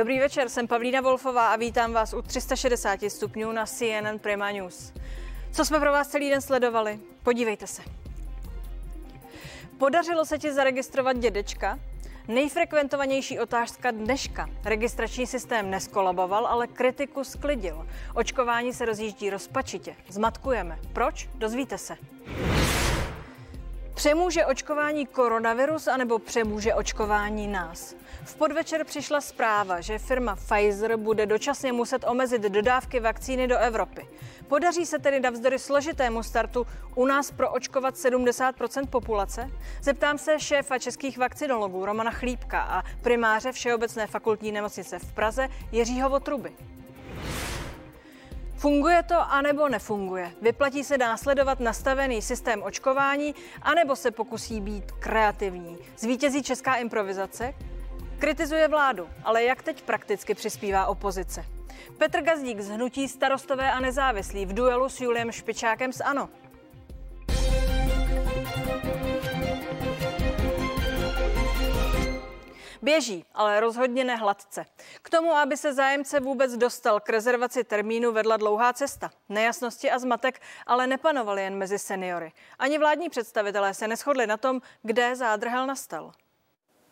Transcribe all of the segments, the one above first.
Dobrý večer, jsem Pavlína Wolfová a vítám vás u 360 stupňů na CNN Prima News. Co jsme pro vás celý den sledovali? Podívejte se. Podařilo se ti zaregistrovat dědečka? Nejfrekventovanější otázka dneška. Registrační systém neskolaboval, ale kritiku sklidil. Očkování se rozjíždí rozpačitě. Zmatkujeme. Proč? Dozvíte se. Přemůže očkování koronavirus anebo přemůže očkování nás? V podvečer přišla zpráva, že firma Pfizer bude dočasně muset omezit dodávky vakcíny do Evropy. Podaří se tedy navzdory složitému startu u nás proočkovat 70% populace? Zeptám se šéfa českých vakcinologů Romana Chlípka a primáře Všeobecné fakultní nemocnice v Praze Jiřího Votruby. Funguje to anebo nefunguje? Vyplatí se následovat nastavený systém očkování anebo se pokusí být kreativní? Zvítězí česká improvizace? Kritizuje vládu, ale jak teď prakticky přispívá opozice? Petr Gazdík z Hnutí starostové a nezávislí v duelu s Juliem Špičákem z ANO. Běží, ale rozhodně nehladce. K tomu, aby se zájemce vůbec dostal k rezervaci termínu, vedla dlouhá cesta. Nejasnosti a zmatek ale nepanovaly jen mezi seniory. Ani vládní představitelé se neschodli na tom, kde zádrhel nastal.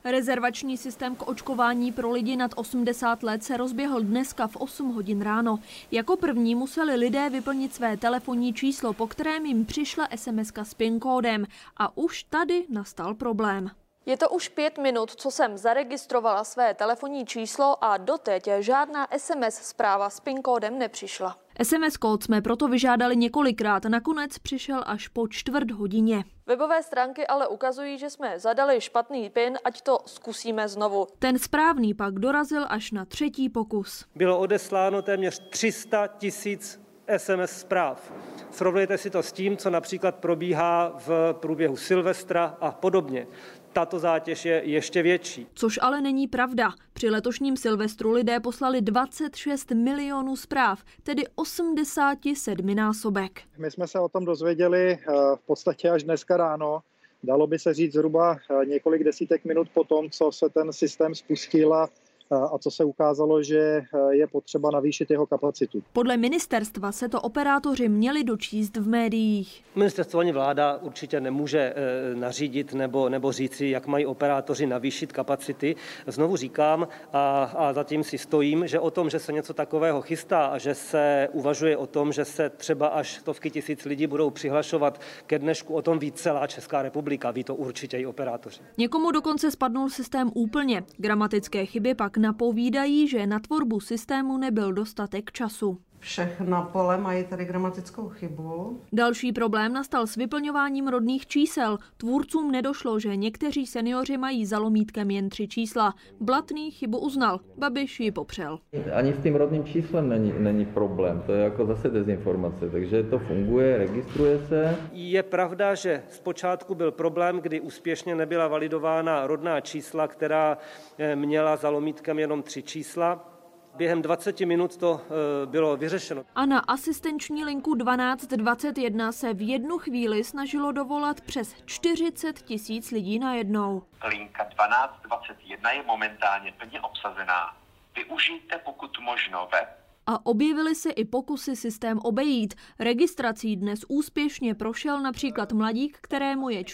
Rezervační systém k očkování pro lidi nad 80 let se rozběhl dneska v 8 hodin ráno. Jako první museli lidé vyplnit své telefonní číslo, po kterém jim přišla SMS s PIN kódem. A už tady nastal problém. Je to už pět minut, co jsem zaregistrovala své telefonní číslo a doteď žádná SMS zpráva s PIN kódem nepřišla. SMS kód jsme proto vyžádali několikrát, nakonec přišel až po čtvrt hodině. Webové stránky ale ukazují, že jsme zadali špatný PIN, ať to zkusíme znovu. Ten správný pak dorazil až na třetí pokus. Bylo odesláno téměř 300 tisíc SMS zpráv. Srovnejte si to s tím, co například probíhá v průběhu Silvestra a podobně tato zátěž je ještě větší. Což ale není pravda. Při letošním Silvestru lidé poslali 26 milionů zpráv, tedy 87 násobek. My jsme se o tom dozvěděli eh, v podstatě až dneska ráno. Dalo by se říct zhruba eh, několik desítek minut po tom, co se ten systém spustil a a co se ukázalo, že eh, je potřeba navýšit jeho kapacitu. Podle ministerstva se to operátoři měli dočíst v médiích. Ministerstvo ani vláda určitě nemůže eh, nařídit nebo, nebo říci, jak mají operátoři navýšit kapacity. Znovu říkám a, a zatím si stojím, že o tom, že se něco takového chystá a že se uvažuje o tom, že se třeba až stovky tisíc lidí budou přihlašovat ke dnešku, o tom ví celá Česká republika, ví to určitě i operátoři. Někomu dokonce spadnul systém úplně. Gramatické chyby pak napovídají, že na tvorbu systému nebyl dostatek času. Všechna pole mají tady gramatickou chybu. Další problém nastal s vyplňováním rodných čísel. Tvůrcům nedošlo, že někteří seniori mají za lomítkem jen tři čísla. Blatný chybu uznal, Babiš ji popřel. Ani s tím rodným číslem není, není problém, to je jako zase dezinformace, takže to funguje, registruje se. Je pravda, že zpočátku byl problém, kdy úspěšně nebyla validována rodná čísla, která eh, měla za lomítkem jenom tři čísla. Během 20 minut to eh, bylo vyřešeno. A na asistenční linku 1221 se v jednu chvíli snažilo dovolat přes 40 tisíc lidí najednou. Linka 1221 je momentálně plně obsazená. Využijte pokud možno web a objevily se i pokusy systém obejít. Registrací dnes úspěšně prošel například mladík, kterému je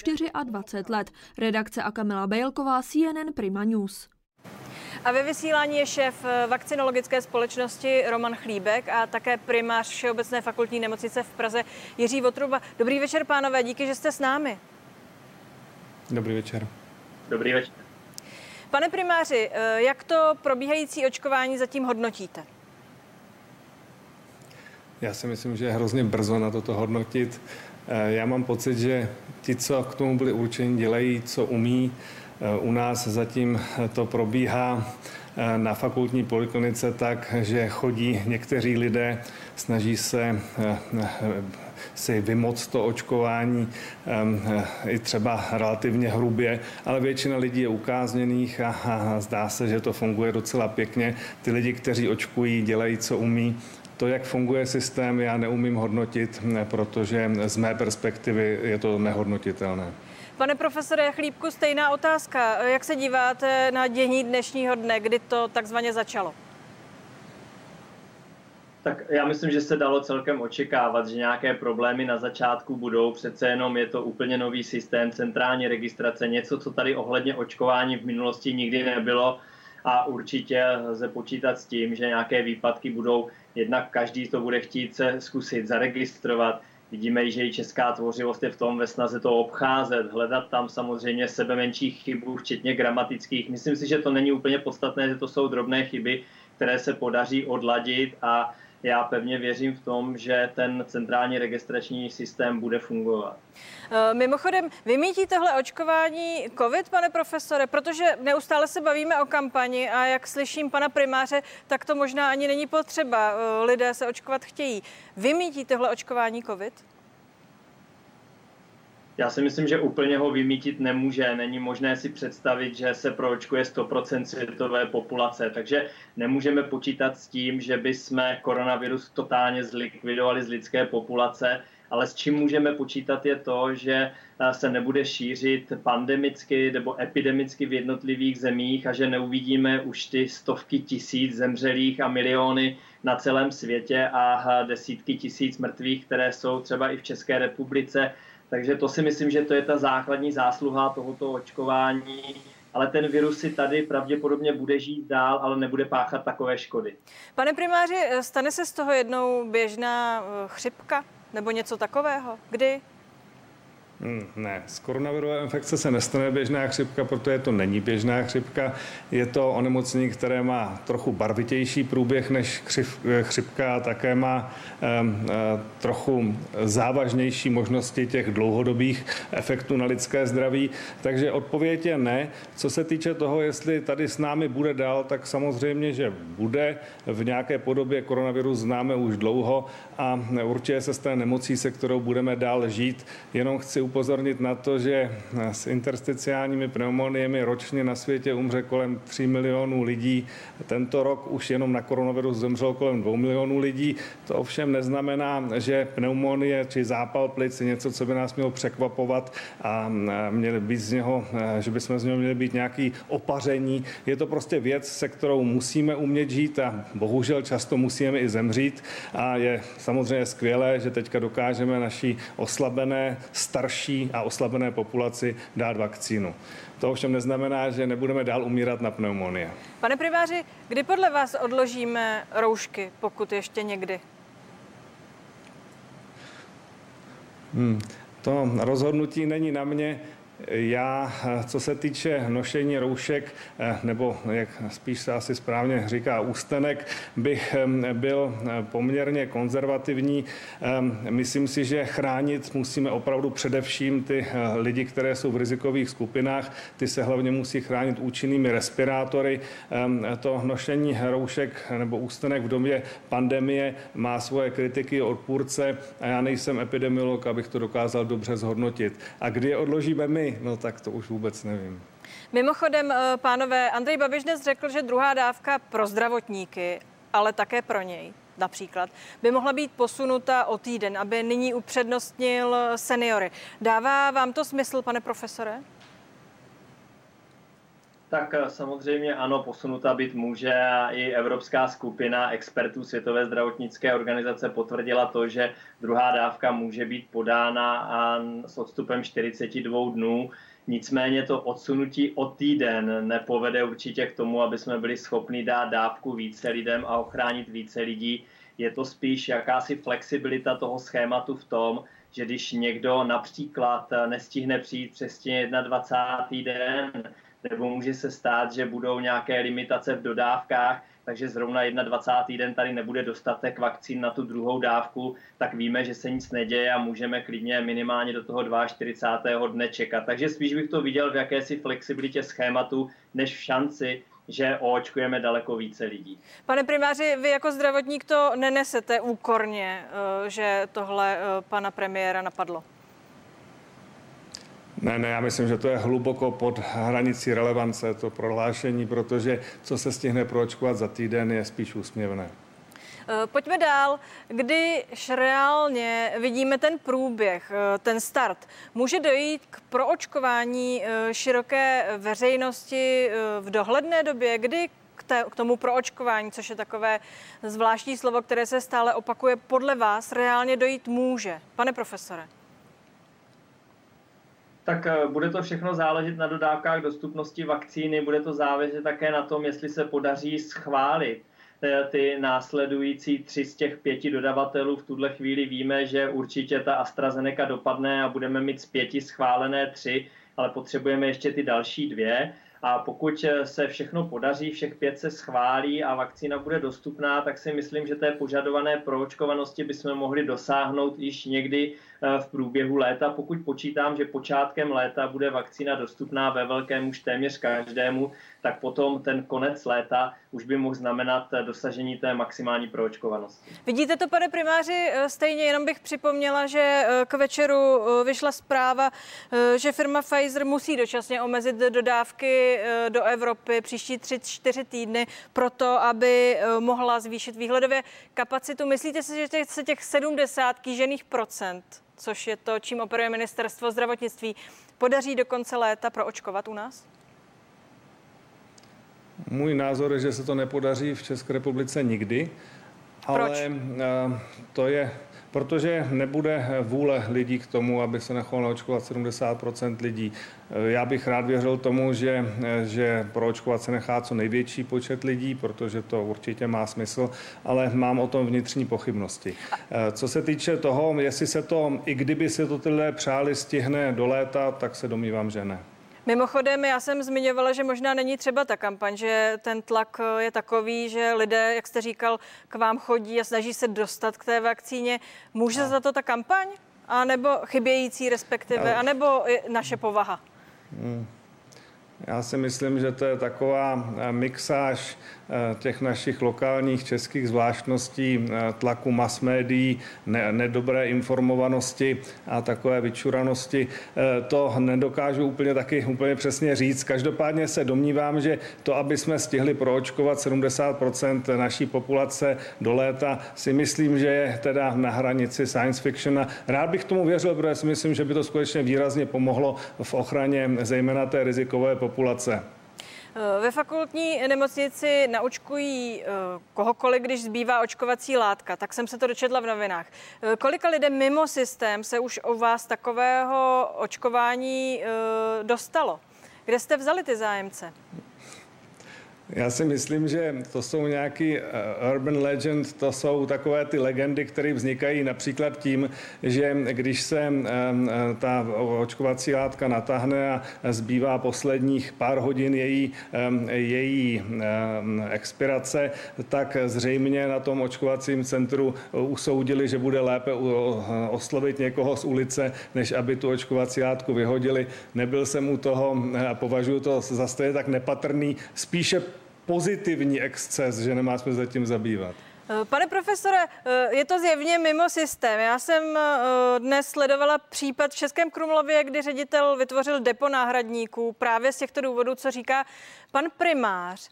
24 let. Redakce a Kamila Bejlková, CNN Prima News. A ve vysílání je šéf eh, vakcinologické společnosti Roman Chlíbek a také primář Všeobecné fakultní nemocnice v Praze Jiří Votruba. Dobrý večer, pánové, díky, že jste s námi. Dobrý večer. Dobrý večer. Pane primáři, eh, jak to probíhající očkování zatím hodnotíte? Já si myslím, že je hrozně brzo na toto hodnotit. Eh, já mám pocit, že ti, co k tomu byli určeni, dělají, co umí. U nás zatím to probíhá eh, na fakultní poliklinice tak, že chodí někteří lidé, snaží se eh, si vymoc to očkování eh, i třeba relativně hrubě, ale většina lidí je ukázněných a zdá se, že to funguje docela pěkně. Ty lidi, kteří očkují, dělají, co umí. To, jak funguje systém, já neumím hodnotit, protože z mé perspektivy je to nehodnotitelné. Pane profesore Chlípku, stejná otázka. Jak se díváte na dění dnešního dne, kdy to takzvaně začalo? Tak já myslím, že se dalo celkem očekávat, že nějaké problémy na začátku budou. Přece jenom je to úplně nový systém, centrální registrace, něco, co tady ohledně očkování v minulosti nikdy nebylo a určitě lze počítat s tím, že nějaké výpadky budou, jednak každý to bude chtít se zkusit zaregistrovat. Vidíme, že i česká tvořivost je v tom ve snaze to obcházet, hledat tam samozřejmě sebe menších chybů, včetně gramatických. Myslím si, že to není úplně podstatné, že to jsou drobné chyby, které se podaří odladit a já pevně věřím v tom, že ten centrální registrační systém bude fungovat. Eh, mimochodem, vymítí tohle očkování COVID, pane profesore, protože neustále se bavíme o kampani a jak slyším pana primáře, tak to možná ani není potřeba. Eh, lidé se očkovat chtějí. Vymítí tohle očkování COVID? Já si myslím, že úplně ho vymítit nemůže. Není možné si představit, že se proočkuje 100% světové populace, takže nemůžeme počítat s tím, že by jsme koronavirus totálně zlikvidovali z lidské populace, ale s čím můžeme počítat je to, že eh, se nebude šířit pandemicky nebo epidemicky v jednotlivých zemích a že neuvidíme už ty stovky tisíc zemřelých a miliony na celém světě a desítky tisíc mrtvých, které jsou třeba i v České republice takže to si myslím, že to je ta základní zásluha tohoto očkování, ale ten virus si tady pravděpodobně bude žít dál, ale nebude páchat takové škody. Pane primáři, stane se z toho jednou běžná eh, chřipka nebo něco takového? Kdy? Hmm, ne, z koronavirové infekce se nestane běžná chřipka, protože to není běžná chřipka. Je to onemocnění, které má trochu barvitější průběh než chřipka a také má um, trochu závažnější možnosti těch dlouhodobých efektů na lidské zdraví. Takže odpověď je ne. Co se týče toho, jestli tady s námi bude dál, tak samozřejmě, že bude. V nějaké podobě koronavirus známe už dlouho a určitě se stane nemocí, se kterou budeme dál žít. Jenom chci upozornit na to, že s intersticiálními pneumoniemi ročně na světě umře kolem 3 milionů lidí. Tento rok už jenom na koronavirus zemřelo kolem 2 milionů lidí. To ovšem neznamená, že pneumonie či zápal plic je něco, co by nás mělo překvapovat a měli být z něho, že bychom z něho měli být nějaký opaření. Je to prostě věc, se kterou musíme umět žít a bohužel často musíme i zemřít a je samozřejmě skvělé, že teďka dokážeme naší oslabené, starší a oslabené populaci dát vakcínu. To ovšem neznamená, že nebudeme dál umírat na pneumonie. Pane primáři, kdy podle vás odložíme roušky, pokud ještě někdy? Hmm, to rozhodnutí není na mě. Já, co se týče nošení roušek, eh, nebo jak spíš se asi správně říká ústenek, bych byl eh, poměrně konzervativní. Myslím si, že chránit musíme opravdu především ty eh, lidi, které jsou v rizikových skupinách. Ty se hlavně musí chránit účinnými respirátory. To nošení roušek nebo ústenek v době pandemie má svoje kritiky odpůrce a já nejsem epidemiolog, abych to dokázal dobře zhodnotit. A kdy je odložíme my, no tak to už vůbec nevím. Mimochodem, eh, pánové, Andrej Babiš dnes řekl, že druhá dávka pro zdravotníky, ale také pro něj například, by mohla být posunuta o týden, aby nyní upřednostnil seniory. Dává vám to smysl, pane profesore? Tak eh, samozřejmě ano, posunuta být může a i Evropská skupina expertů Světové zdravotnické organizace potvrdila to, že druhá dávka může být podána a s odstupem 42 dnů. Nicméně to odsunutí o týden nepovede určitě k tomu, aby jsme byli schopni dát dávku více lidem a ochránit více lidí. Je to spíš jakási flexibilita toho schématu v tom, že když někdo například nestihne přijít přesně 21. den, nebo může se stát, že budou nějaké limitace v dodávkách, takže zrovna 21. den tady nebude dostatek vakcín na tu druhou dávku, tak víme, že se nic neděje a můžeme klidně minimálně do toho 42. dne čekat. Takže spíš bych to viděl v jakési flexibilitě schématu, než v šanci, že očkujeme daleko více lidí. Pane primáři, vy jako zdravotník to nenesete úkorně, eh, že tohle eh, pana premiéra napadlo? Ne, ne, já myslím, že to je hluboko pod hranicí relevance to prohlášení, protože co se stihne proočkovat za týden je spíš úsměvné. Eh, pojďme dál. Když reálně vidíme ten průběh, eh, ten start, může dojít k proočkování eh, široké veřejnosti v dohledné době, kdy k tomu proočkování, což je takové zvláštní slovo, které se stále opakuje, podle vás reálně dojít může? Pane profesore. Tak bude to všechno záležet na dodávkách dostupnosti vakcíny, bude to záležet také na tom, jestli se podaří schválit ty následující tři z těch pěti dodavatelů. V tuhle chvíli víme, že určitě ta AstraZeneca dopadne a budeme mít z pěti schválené tři, ale potřebujeme ještě ty další dvě. A pokud se všechno podaří, všech pět se schválí a vakcína bude dostupná, tak si myslím, že té požadované proočkovanosti bychom mohli dosáhnout již někdy Eh, v průběhu léta. Pokud počítám, že počátkem léta bude vakcína dostupná ve velkém už téměř každému, tak potom ten konec léta už by mohl znamenat eh, dosažení té maximální proočkovanosti. Vidíte to, pane primáři, eh, stejně jenom bych připomněla, že k večeru vyšla zpráva, že firma Pfizer musí dočasně omezit dodávky do Evropy příští 3-4 týdny proto, aby mohla zvýšit výhledově kapacitu. Myslíte si, že se těch 70 kýžených procent což je to, čím operuje ministerstvo zdravotnictví, podaří do konce léta proočkovat u nás? Můj názor je, že se to nepodaří v České republice nikdy, ale Proč? Eh, to je protože nebude vůle lidí k tomu, aby se nechalo naočkovat 70% lidí. Já bych rád věřil tomu, že, že proočkovat se nechá co největší počet lidí, protože to určitě má smysl, ale mám o tom vnitřní pochybnosti. Co se týče toho, jestli se to, i kdyby se to ty lidé přáli, stihne do léta, tak se domývám, že ne. Mimochodem, já jsem zmiňovala, že možná není třeba ta kampaň, že ten tlak je takový, že lidé, jak jste říkal, k vám chodí a snaží se dostat k té vakcíně. Může no. za to ta kampaň? A nebo chybějící respektive, anebo naše povaha? Hmm. Já si myslím, že to je taková eh, mixáž eh, těch našich lokálních českých zvláštností, eh, tlaku mass médií, ne, nedobré informovanosti a takové vyčuranosti. To nedokážu úplně taky úplně přesně říct. Každopádně se domnívám, že to, aby jsme stihli proočkovat 70% naší populace do léta, si myslím, že je teda na hranici science fiction. A rád bych tomu věřil, protože si myslím, že by to skutečně výrazně pomohlo v ochraně zejména té rizikové populace. Eh, ve fakultní nemocnici naočkují eh, kohokoliv, když zbývá očkovací látka, tak jsem se to dočetla v novinách. Eh, kolika lidem mimo systém se už o vás takového očkování dostalo? Kde jste vzali ty zájemce? Já si myslím, že to jsou nějaký uh, urban legend, to jsou takové ty legendy, které vznikají například tím, že když se um, ta očkovací látka natáhne a zbývá posledních pár hodin její, její expirace, tak zřejmě na tom očkovacím centru usoudili, že bude lépe oslovit někoho z ulice, než aby tu očkovací látku vyhodili. Nebyl jsem u toho a považuji to za stejně tak nepatrný, spíše pozitivní exces, že nemá smysl zatím zabývat. Eh, pane profesore, eh, je to zjevně mimo systém. Já jsem eh, dnes sledovala případ v Českém Krumlově, kdy ředitel vytvořil depo náhradníků právě z těchto důvodů, co říká pan primář.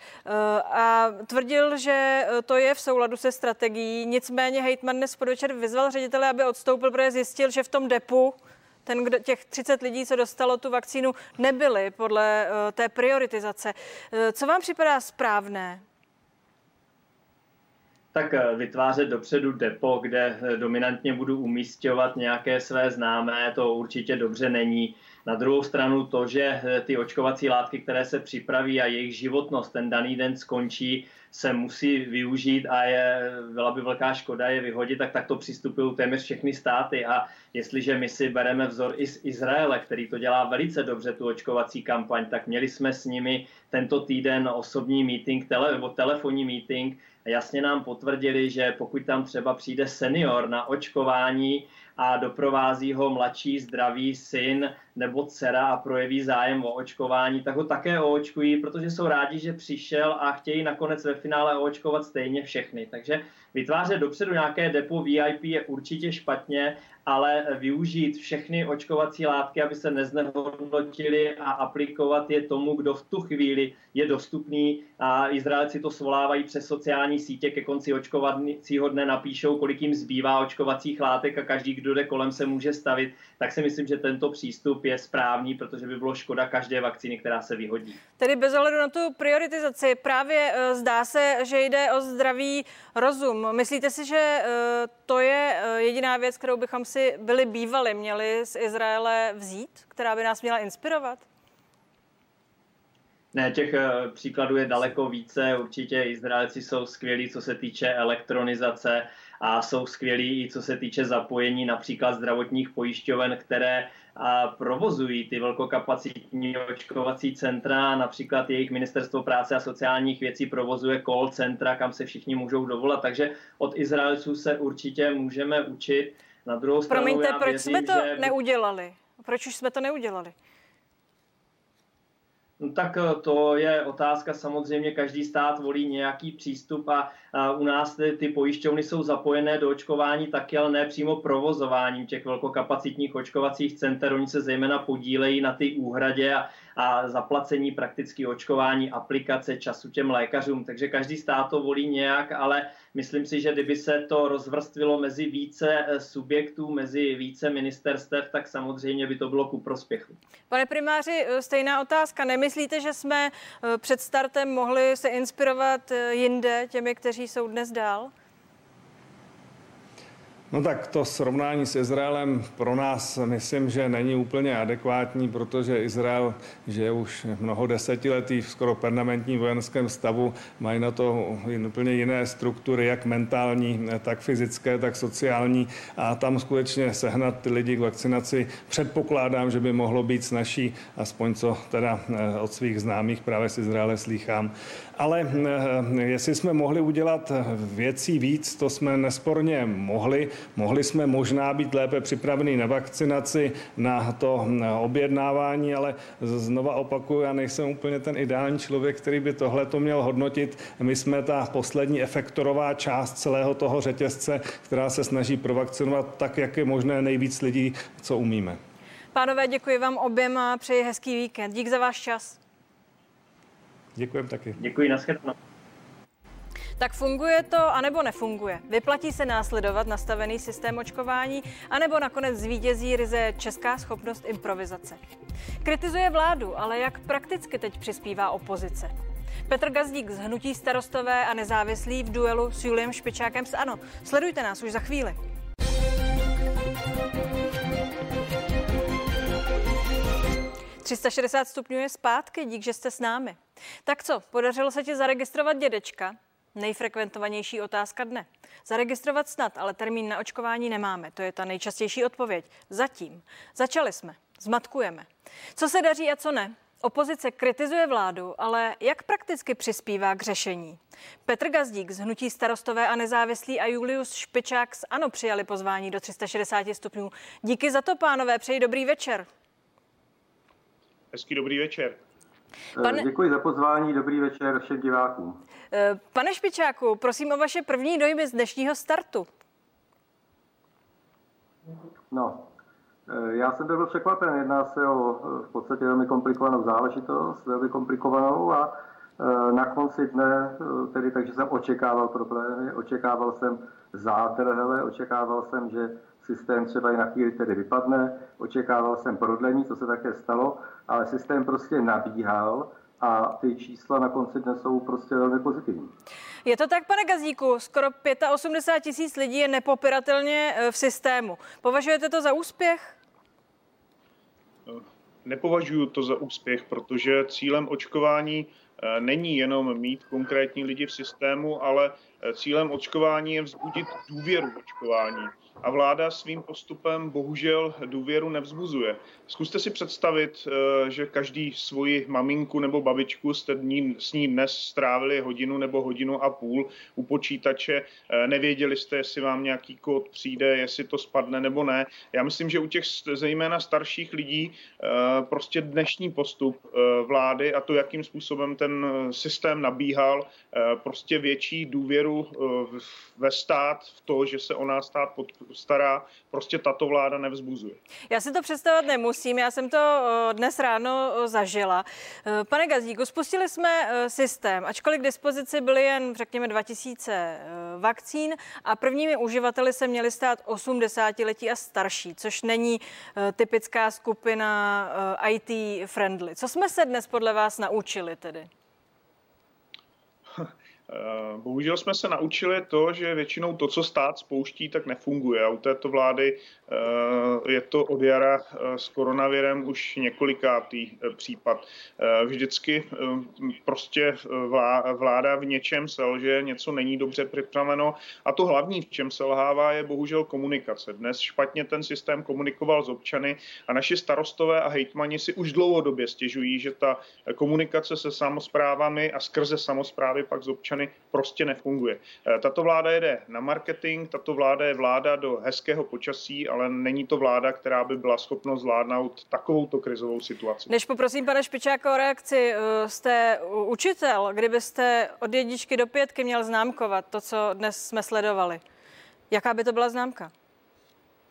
A tvrdil, že to je v souladu se strategií. Nicméně hejtman dnes podvečer vyzval ředitele, aby odstoupil, protože zjistil, že v tom depu ten, kdo, těch 30 lidí, co dostalo tu vakcínu, nebyli podle uh, té prioritizace. Uh, co vám připadá správné? Tak eh, vytvářet dopředu depo, kde dominantně budu umístěvat nějaké své známé, to určitě dobře není. Na druhou stranu to, že ty očkovací látky, které se připraví a jejich životnost ten daný den skončí, se musí využít a je, byla by velká škoda je vyhodit, tak takto přistupují téměř všechny státy. A jestliže my si bereme vzor i z Izraele, který to dělá velice dobře, tu očkovací kampaň, tak měli jsme s nimi tento týden osobní meeting, tele, nebo telefonní meeting, a jasně nám potvrdili, že pokud tam třeba přijde senior na očkování, a doprovází ho mladší zdravý syn nebo dcera a projeví zájem o očkování, tak ho také oočkují, protože jsou rádi, že přišel a chtějí nakonec ve finále oočkovat stejně všechny. Takže vytvářet dopředu nějaké depo VIP je určitě špatně, ale využít všechny očkovací látky, aby se neznehodnotili a aplikovat je tomu, kdo v tu chvíli je dostupný. A Izraelci to svolávají přes sociální sítě ke konci očkovacího dne, napíšou, kolik jim zbývá očkovacích látek a každý, kdo jde kolem, se může stavit. Tak si myslím, že tento přístup je správný, protože by bylo škoda každé vakcíny, která se vyhodí. Tedy bez ohledu na tu prioritizaci, právě eh, zdá se, že jde o zdravý rozum. Myslíte si, že eh, to je eh, jediná věc, kterou bychom si byli bývali měli z Izraele vzít, která by nás měla inspirovat? Ne, těch eh, příkladů je daleko více. Určitě Izraelci jsou skvělí, co se týče elektronizace a jsou skvělí i co se týče zapojení například zdravotních pojišťoven, které provozují ty velkokapacitní očkovací centra. Například jejich ministerstvo práce a sociálních věcí provozuje call centra, kam se všichni můžou dovolat. Takže od Izraelců se určitě můžeme učit. Na druhou stranu Promiňte, proč věřím, jsme to že... neudělali? Proč už jsme to neudělali? No tak eh, to je otázka, samozřejmě každý stát volí nějaký přístup a, u nás ty, ty pojišťovny jsou zapojené do očkování taky, ale ne přímo provozováním těch velkokapacitních očkovacích center. Oni se zejména podílejí na ty úhradě a, a zaplacení prakticky očkování, aplikace času těm lékařům. Takže každý stát to volí nějak, ale myslím si, že kdyby se to rozvrstvilo mezi více eh, subjektů, mezi více ministerstev, tak samozřejmě by to bylo ku prospěchu. Pane primáři, eh, stejná otázka. Nemyslíte, že jsme eh, před startem mohli se inspirovat jinde těmi, kteří jsou dnes dál? No tak to srovnání s Izraelem pro nás myslím, že není úplně adekvátní, protože Izrael že už mnoho desetiletí v skoro permanentním vojenském stavu, mají na to úplně jiné struktury, jak mentální, tak fyzické, tak sociální a tam skutečně sehnat ty lidi k vakcinaci předpokládám, že by mohlo být snažší, aspoň co teda eh, od svých známých právě z Izraele slýchám. Ale eh, jestli jsme mohli udělat věcí víc, to jsme nesporně mohli. Mohli jsme možná být lépe připraveni na vakcinaci, na to objednávání, ale znova opakuju, já nejsem úplně ten ideální člověk, který by tohle to měl hodnotit. My jsme ta poslední efektorová část celého toho řetězce, která se snaží provakcinovat tak, jak je možné nejvíc lidí, co umíme. Pánové, děkuji vám oběma, přeji hezký víkend. Dík za váš čas. Děkujem taky. Děkuji, nashledanou. Tak funguje to, anebo nefunguje? Vyplatí se následovat nastavený systém očkování, anebo nakonec zvítězí ryze česká schopnost improvizace? Kritizuje vládu, ale jak prakticky teď přispívá opozice? Petr Gazdík z Hnutí starostové a nezávislí v duelu s Juliem Špičákem z ANO. Sledujte nás už za chvíli. 360 stupňů je zpátky, dík, že jste s námi. Tak co, podařilo se ti zaregistrovat dědečka? Nejfrekventovanější otázka dne. Zaregistrovat snad, ale termín na očkování nemáme. To je ta nejčastější odpověď. Zatím. Začali jsme. Zmatkujeme. Co se daří a co ne? Opozice kritizuje vládu, ale jak prakticky přispívá k řešení? Petr Gazdík z Hnutí starostové a nezávislí a Julius Špičák z ANO přijali pozvání do 360 stupňů. Díky za to, pánové, přeji dobrý večer. Hezký dobrý večer. Pane... Děkuji za pozvání, dobrý večer všem divákům. Eh, pane Špičáku, prosím o vaše první dojmy z dnešního startu. No, eh, já jsem byl překvapen. Jedná se o v podstatě velmi komplikovanou záležitost, velmi komplikovanou a eh, na konci dne, tedy takže jsem očekával problémy, očekával jsem zádrhele, očekával jsem, že systém třeba i na chvíli tedy vypadne, očekával jsem prodlení, co se také stalo, ale systém prostě nabíhal a ty čísla na konci dne jsou prostě velmi pozitivní. Je to tak, pane Gazíku, skoro 85 tisíc lidí je nepopiratelně eh, v systému. Považujete to za úspěch? Nepovažuji to za úspěch, protože cílem očkování eh, není jenom mít konkrétní lidi v systému, ale eh, cílem očkování je vzbudit důvěru v očkování. a vláda svým postupem bohužel důvěru nevzbuzuje. Zkuste si představit, eh, že každý svoji maminku nebo babičku jste dní, s ní dnes strávili hodinu nebo hodinu a půl u počítače, eh, nevěděli jste, jestli vám nějaký kód přijde, jestli to spadne nebo ne. Já myslím, že u těch zejména starších lidí eh, prostě dnešní postup vlády a to, jakým způsobem ten systém nabíhal, prostě větší důvěru ve stát, v to, že se o nás stát stará, prostě tato vláda nevzbuzuje. Já si to představovat nemusím, já jsem to dnes ráno zažila. Pane Gazdíku, spustili jsme systém, ačkoliv k dispozici byly jen, řekněme, 2000 e, vakcín a prvními uživateli se měli stát 80 letí a starší, což není typická skupina IT friendly. Co jsme se dnes podle vás naučili tedy? Eh, bohužel jsme se naučili to, že většinou to, co stát spouští, tak nefunguje. A u této vlády eh, je to od jara eh, s koronavirem už několikátý případ. Vždycky prostě vláda v něčem selže, něco není dobře připraveno a to hlavní, v čem selhává, je bohužel komunikace. Dnes špatně ten systém komunikoval s občany a naši starostové a hejtmani si už dlouhodobě stěžují, že ta komunikace se samozprávami a skrze samozprávy pak s občany strany prostě nefunguje. Eh, tato vláda jede na marketing, tato vláda je vláda do hezkého počasí, ale není to vláda, která by byla schopna zvládnout takovouto krizovou situaci. Než poprosím pana Špičáka o reakci, eh, jste učitel, kdybyste od jedničky do pětky měl známkovat to, co dnes jsme sledovali. Jaká by to byla známka?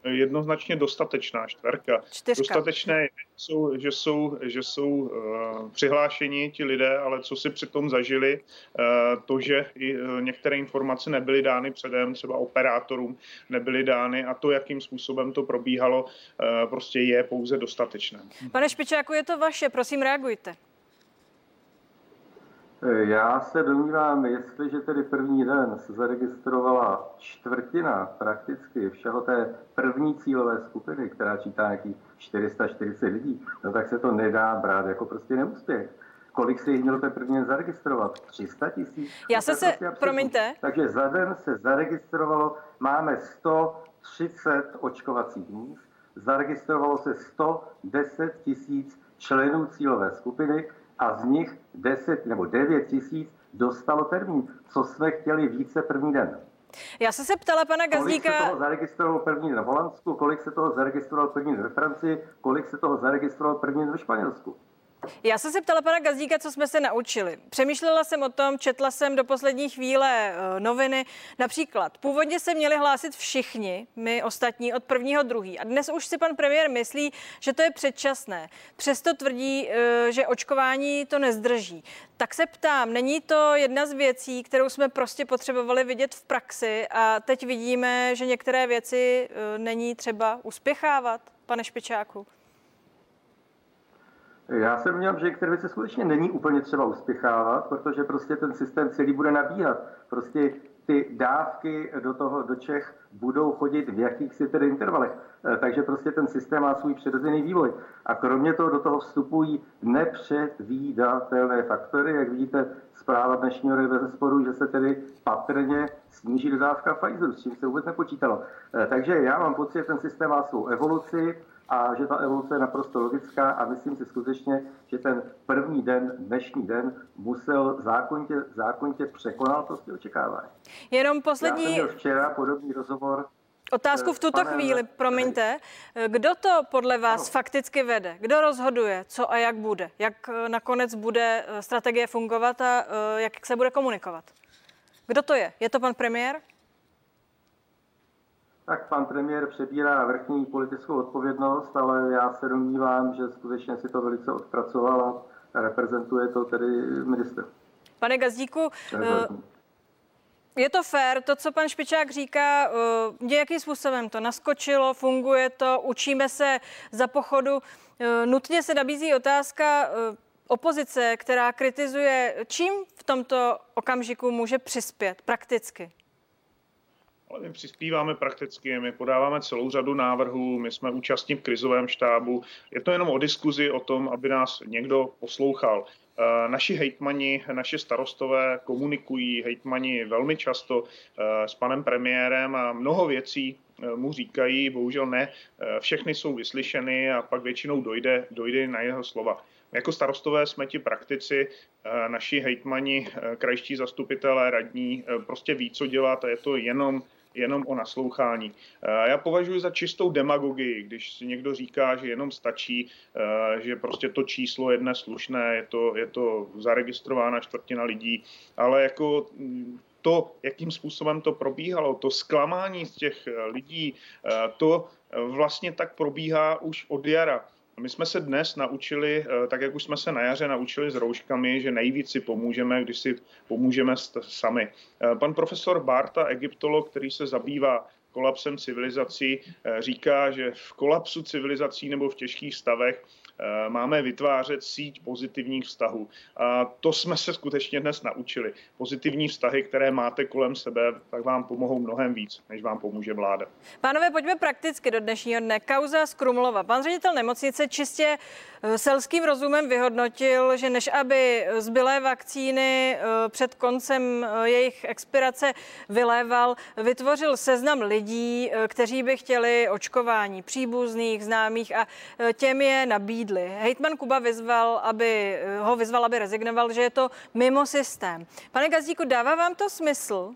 Jednoznačně dostatečná čtverka. Čtyřka. Dostatečné jsou, že jsou, že jsou uh, přihlášeni ti lidé, ale co si přitom zažili, uh, to, že i, uh, některé informace nebyly dány předem, třeba operátorům nebyly dány a to, jakým způsobem to probíhalo, uh, prostě je pouze dostatečné. Pane Špičáku, je to vaše, prosím reagujte. Já se domnívám, jestliže tedy první den se zaregistrovala čtvrtina prakticky všeho té první cílové skupiny, která čítá nějakých 440 lidí, no tak se to nedá brát jako prostě neúspěch. Kolik se jich mělo ten první den zaregistrovat? 300 tisíc? Já se se, prostě promiňte. Takže za den se zaregistrovalo, máme 130 očkovacích míst, zaregistrovalo se 110 tisíc členů cílové skupiny, a z nich 10 nebo 9 tisíc dostalo termín, co jsme chtěli více první den. Já jsem se ptala pana Gazdíka... Kolik se toho zaregistrovalo první den v Holandsku, kolik se toho zaregistrovalo první den ve Francii, kolik se toho zaregistrovalo první den ve Španělsku. Já jsem se ptala pana Gazdíka, co jsme se naučili. Přemýšlela jsem o tom, četla jsem do poslední chvíle uh, noviny. Například, původně se měli hlásit všichni, my ostatní, od prvního druhý. A dnes už si pan premiér myslí, že to je předčasné. Přesto tvrdí, uh, že očkování to nezdrží. Tak se ptám, není to jedna z věcí, kterou jsme prostě potřebovali vidět v praxi a teď vidíme, že některé věci uh, není třeba uspěchávat, pane Špičáku? Já jsem měl, že věci skutečně není úplně třeba uspěchávat, protože prostě ten systém celý bude nabíhat. Prostě ty dávky do toho, do Čech budou chodit v jakýchsi tedy intervalech. Eh, takže prostě ten systém má svůj přirozený vývoj. A kromě toho do toho vstupují nepředvídatelné faktory. Jak vidíte, zpráva dnešního bez sporu, že se tedy patrně sníží dodávka Pfizeru, s čím se vůbec nepočítalo. Eh, takže já mám pocit, že ten systém má svou evoluci a že ta evoluce je naprosto logická a myslím si skutečně, že ten první den, dnešní den, musel zákonitě, zákonitě překonat prostě očekávání. Jenom poslední... Já jsem měl včera podobný rozhovor Otázku v tuto chvíli, promiňte. Kdo to podle vás ano. fakticky vede? Kdo rozhoduje, co a jak bude? Jak eh, nakonec bude eh, strategie fungovat a eh, jak se bude komunikovat? Kdo to je? Je to pan premiér? Tak pan premiér přebírá vrchní politickou odpovědnost, ale já se domnívám, že skutečně si to velice odpracoval a reprezentuje to tedy minister. Pane Gazdíku, eh, je to fér, to, co pan Špičák říká, eh, nějakým způsobem to naskočilo, funguje to, učíme se za pochodu. Eh, nutně se nabízí otázka opozice, která kritizuje, čím v tomto okamžiku může přispět prakticky ale my přispíváme prakticky, my podáváme celou řadu návrhů, my jsme účastní v krizovém štábu. Je to jenom o diskuzi o tom, aby nás někdo poslouchal. Eh, naši hejtmani, naši starostové komunikují hejtmani velmi často eh, s panem premiérem a mnoho věcí mu říkají, bohužel ne, všechny jsou vyslyšeny a pak většinou dojde, dojde na jeho slova. Jako starostové jsme ti praktici, naši hejtmani, krajští zastupitelé, radní, prostě ví, co dělat a je to jenom jenom o naslouchání. Eh, já považuji za čistou demagogii, když si někdo říká, že jenom stačí, eh, že prostě to číslo je dnes slušné, je to, je to zaregistrována čtvrtina lidí, ale jako mm, to, jakým způsobem to probíhalo, to zklamání z těch eh, lidí, to vlastně tak probíhá už od jara. My jsme se dnes naučili, eh, tak jak už jsme se na jaře naučili s rouškami, že nejvíc si pomůžeme, když si pomůžeme sami. Eh, pan profesor Barta, egyptolog, který se zabývá kolapsem civilizací, eh, říká, že v kolapsu civilizací nebo v těžkých stavech máme vytvářet síť pozitivních vztahů. A to jsme se skutečně dnes naučili. Pozitivní vztahy, které máte kolem sebe, tak vám pomohou mnohem víc, než vám pomůže vláda. Pánové, pojďme prakticky do dnešního dne. Kauza z Krumlova. Pan ředitel nemocnice čistě eh, selským rozumem vyhodnotil, že než aby zbylé vakcíny eh, před koncem jejich expirace vyléval, vytvořil seznam lidí, kteří by chtěli očkování příbuzných, známých a těm je nabídl nabídli. Hejtman Kuba vyzval, aby, ho vyzval, aby rezignoval, že je to mimo systém. Pane Gazdíku, dává vám to smysl?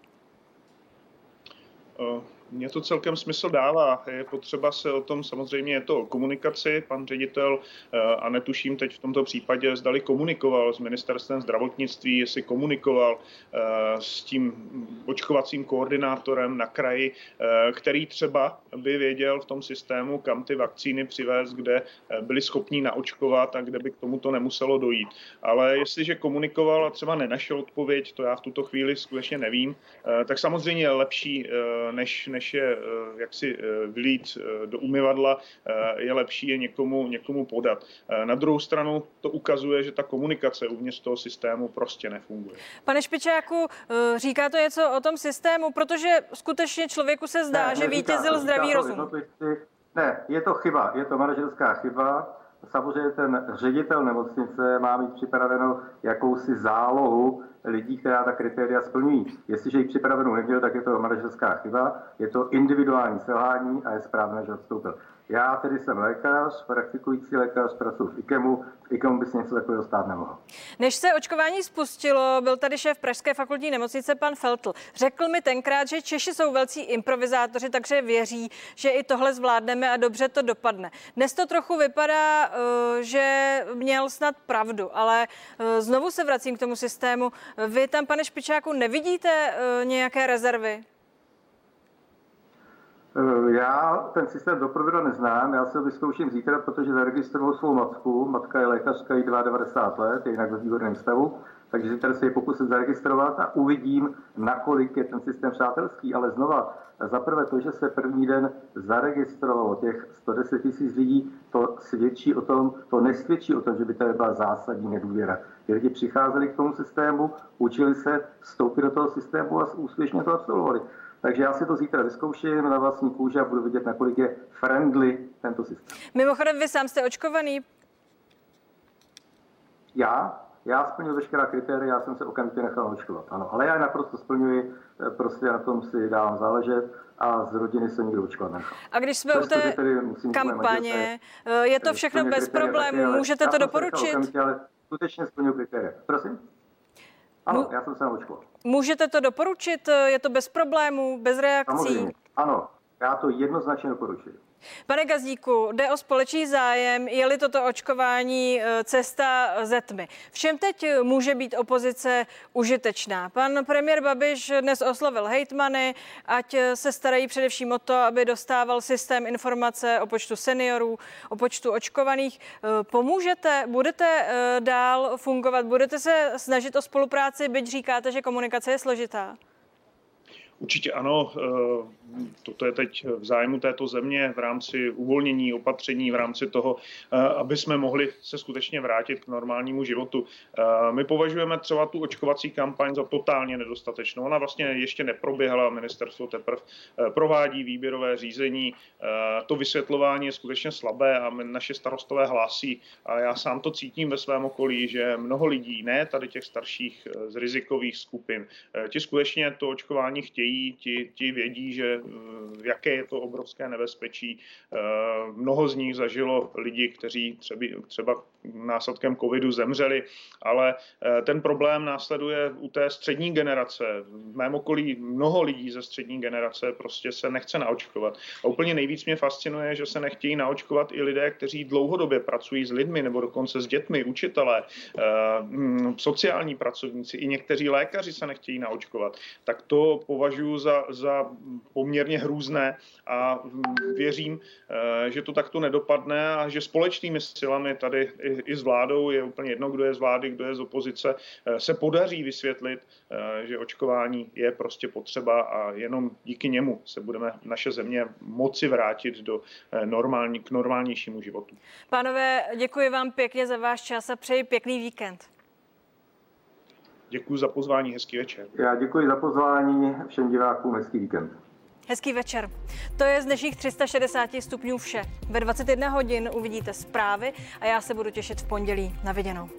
Mně to celkem smysl dává. Je potřeba se o tom, samozřejmě je to o komunikaci, pan ředitel, eh, a netuším teď v tomto případě, zdali komunikoval s ministerstvem zdravotnictví, jestli komunikoval eh, s tím očkovacím koordinátorem na kraji, eh, který třeba by věděl v tom systému, kam ty vakcíny přivést, kde byli schopní naočkovat a kde by k tomuto nemuselo dojít. Ale jestliže komunikoval a třeba nenašel odpověď, to já v tuto chvíli skutečně nevím, tak samozřejmě je lepší, než, než je eh, jaksi eh, vylít eh, do umyvadla, je lepší je někomu, někomu podat. Na druhou stranu to ukazuje, že ta komunikace uvnitř toho systému prostě nefunguje. Pane Špičáku, říká to něco o tom systému, protože skutečně člověku se zdá, ne, že vítězil zdravý rozum. Ne, je to chyba, je to manažerská chyba. Samozřejmě ten ředitel nemocnice má mít připravenou jakousi zálohu lidí, která ta kritéria splňují. Jestliže ji připravenou neměl, tak je to manažerská chyba, je to individuální selhání a je správné, že odstoupil. Já tedy jsem lékař, praktikující lékař, pracuji v IKEMu. V IKEMu by se něco takového stát nemohlo. Než se očkování spustilo, byl tady šéf Pražské fakultní nemocnice pan Feltl. Řekl mi tenkrát, že Češi jsou velcí improvizátoři, takže věří, že i tohle zvládneme a dobře to dopadne. Dnes to trochu vypadá, eh, že měl snad pravdu, ale eh, znovu se vracím k tomu systému. Vy tam, pane Špičáku, nevidíte eh, nějaké rezervy? Eh, já ten systém doprovodu neznám, já se ho vyzkouším zítra, protože zaregistroval svou matku. Matka je lékařka, jí 92 let, je jinak ve výborném stavu, takže zítra se ji pokusím zaregistrovat a uvidím, nakolik je ten systém přátelský. Ale znova, za prvé to, že se první den zaregistrovalo těch 110 tisíc lidí, to svědčí o tom, to nesvědčí o tom, že by to byla zásadní nedůvěra. Ty lidi přicházeli k tomu systému, učili se vstoupit do toho systému a úspěšně to absolvovali. Takže já si to zítra vyzkouším na vlastní kůži a budu vidět, nakolik je friendly tento systém. Mimochodem, vy sám jste očkovaný? Já? Já splňuji veškerá kritéria, já jsem se okamžitě nechal očkovat, ano. Ale já naprosto splňuji, eh, prostě na tom si dávám záležet a z rodiny se nikdo očkovat nechal. A když jsme u té kampaně, eh, je to všechno bez problémů, můžete to doporučit? ale skutečně splňuji kritéria. Prosím? Ano, já jsem se naočkoval. Můžete to doporučit? Je to bez problémů, bez reakcí? Samozřejmě. Ano, já to jednoznačně doporučuji. Pane Gazdíku, jde o společný zájem, je-li toto očkování e, cesta ze tmy. V čem teď může být opozice užitečná? Pan premiér Babiš dnes oslovil hejtmany, ať se starají především o to, aby dostával systém informace o počtu seniorů, o počtu očkovaných. Pomůžete? Budete dál fungovat? Budete se snažit o spolupráci, byť říkáte, že komunikace je složitá? Určitě ano, eh, toto je teď v zájmu této země v rámci uvolnění opatření, v rámci toho, eh, aby jsme mohli se skutečně vrátit k normálnímu životu. Eh, my považujeme třeba tu očkovací kampaň za totálně nedostatečnou. Ona vlastně ještě neproběhla, ministerstvo teprve provádí výběrové řízení. To vysvětlování je skutečně slabé a naše starostové hlásí, a já sám to cítím ve svém okolí, že mnoho lidí, ne tady těch starších z rizikových skupin, ti skutečně to očkování chtějí chtějí, ti, ti vědí, že jaké je to obrovské nebezpečí. Mnoho z nich zažilo lidi, kteří třeba, třeba následkem covidu zemřeli, ale ten problém následuje u té střední generace. V mém okolí mnoho lidí ze střední generace prostě se nechce naočkovat. A úplně nejvíc mě fascinuje, že se nechtějí naočkovat i lidé, kteří dlouhodobě pracují s lidmi nebo dokonce s dětmi, učitelé, sociální pracovníci, i někteří lékaři se nechtějí naočkovat. Tak to považuji za, za poměrně hrůzné a věřím, že to takto nedopadne a že společnými silami tady i, i s vládou, je úplně jedno, kdo je z vlády, kdo je z opozice, se podaří vysvětlit, že očkování je prostě potřeba a jenom díky němu se budeme naše země moci vrátit do normální, k normálnějšímu životu. Pánové, děkuji vám pěkně za váš čas a přeji pěkný víkend. Děkuji za pozvání, hezký večer. Já děkuji za pozvání, všem divákům hezký víkend. Hezký večer. To je z dnešních 360 stupňů vše. Ve 21 hodin uvidíte zprávy a já se budu těšit v pondělí. Na viděnou.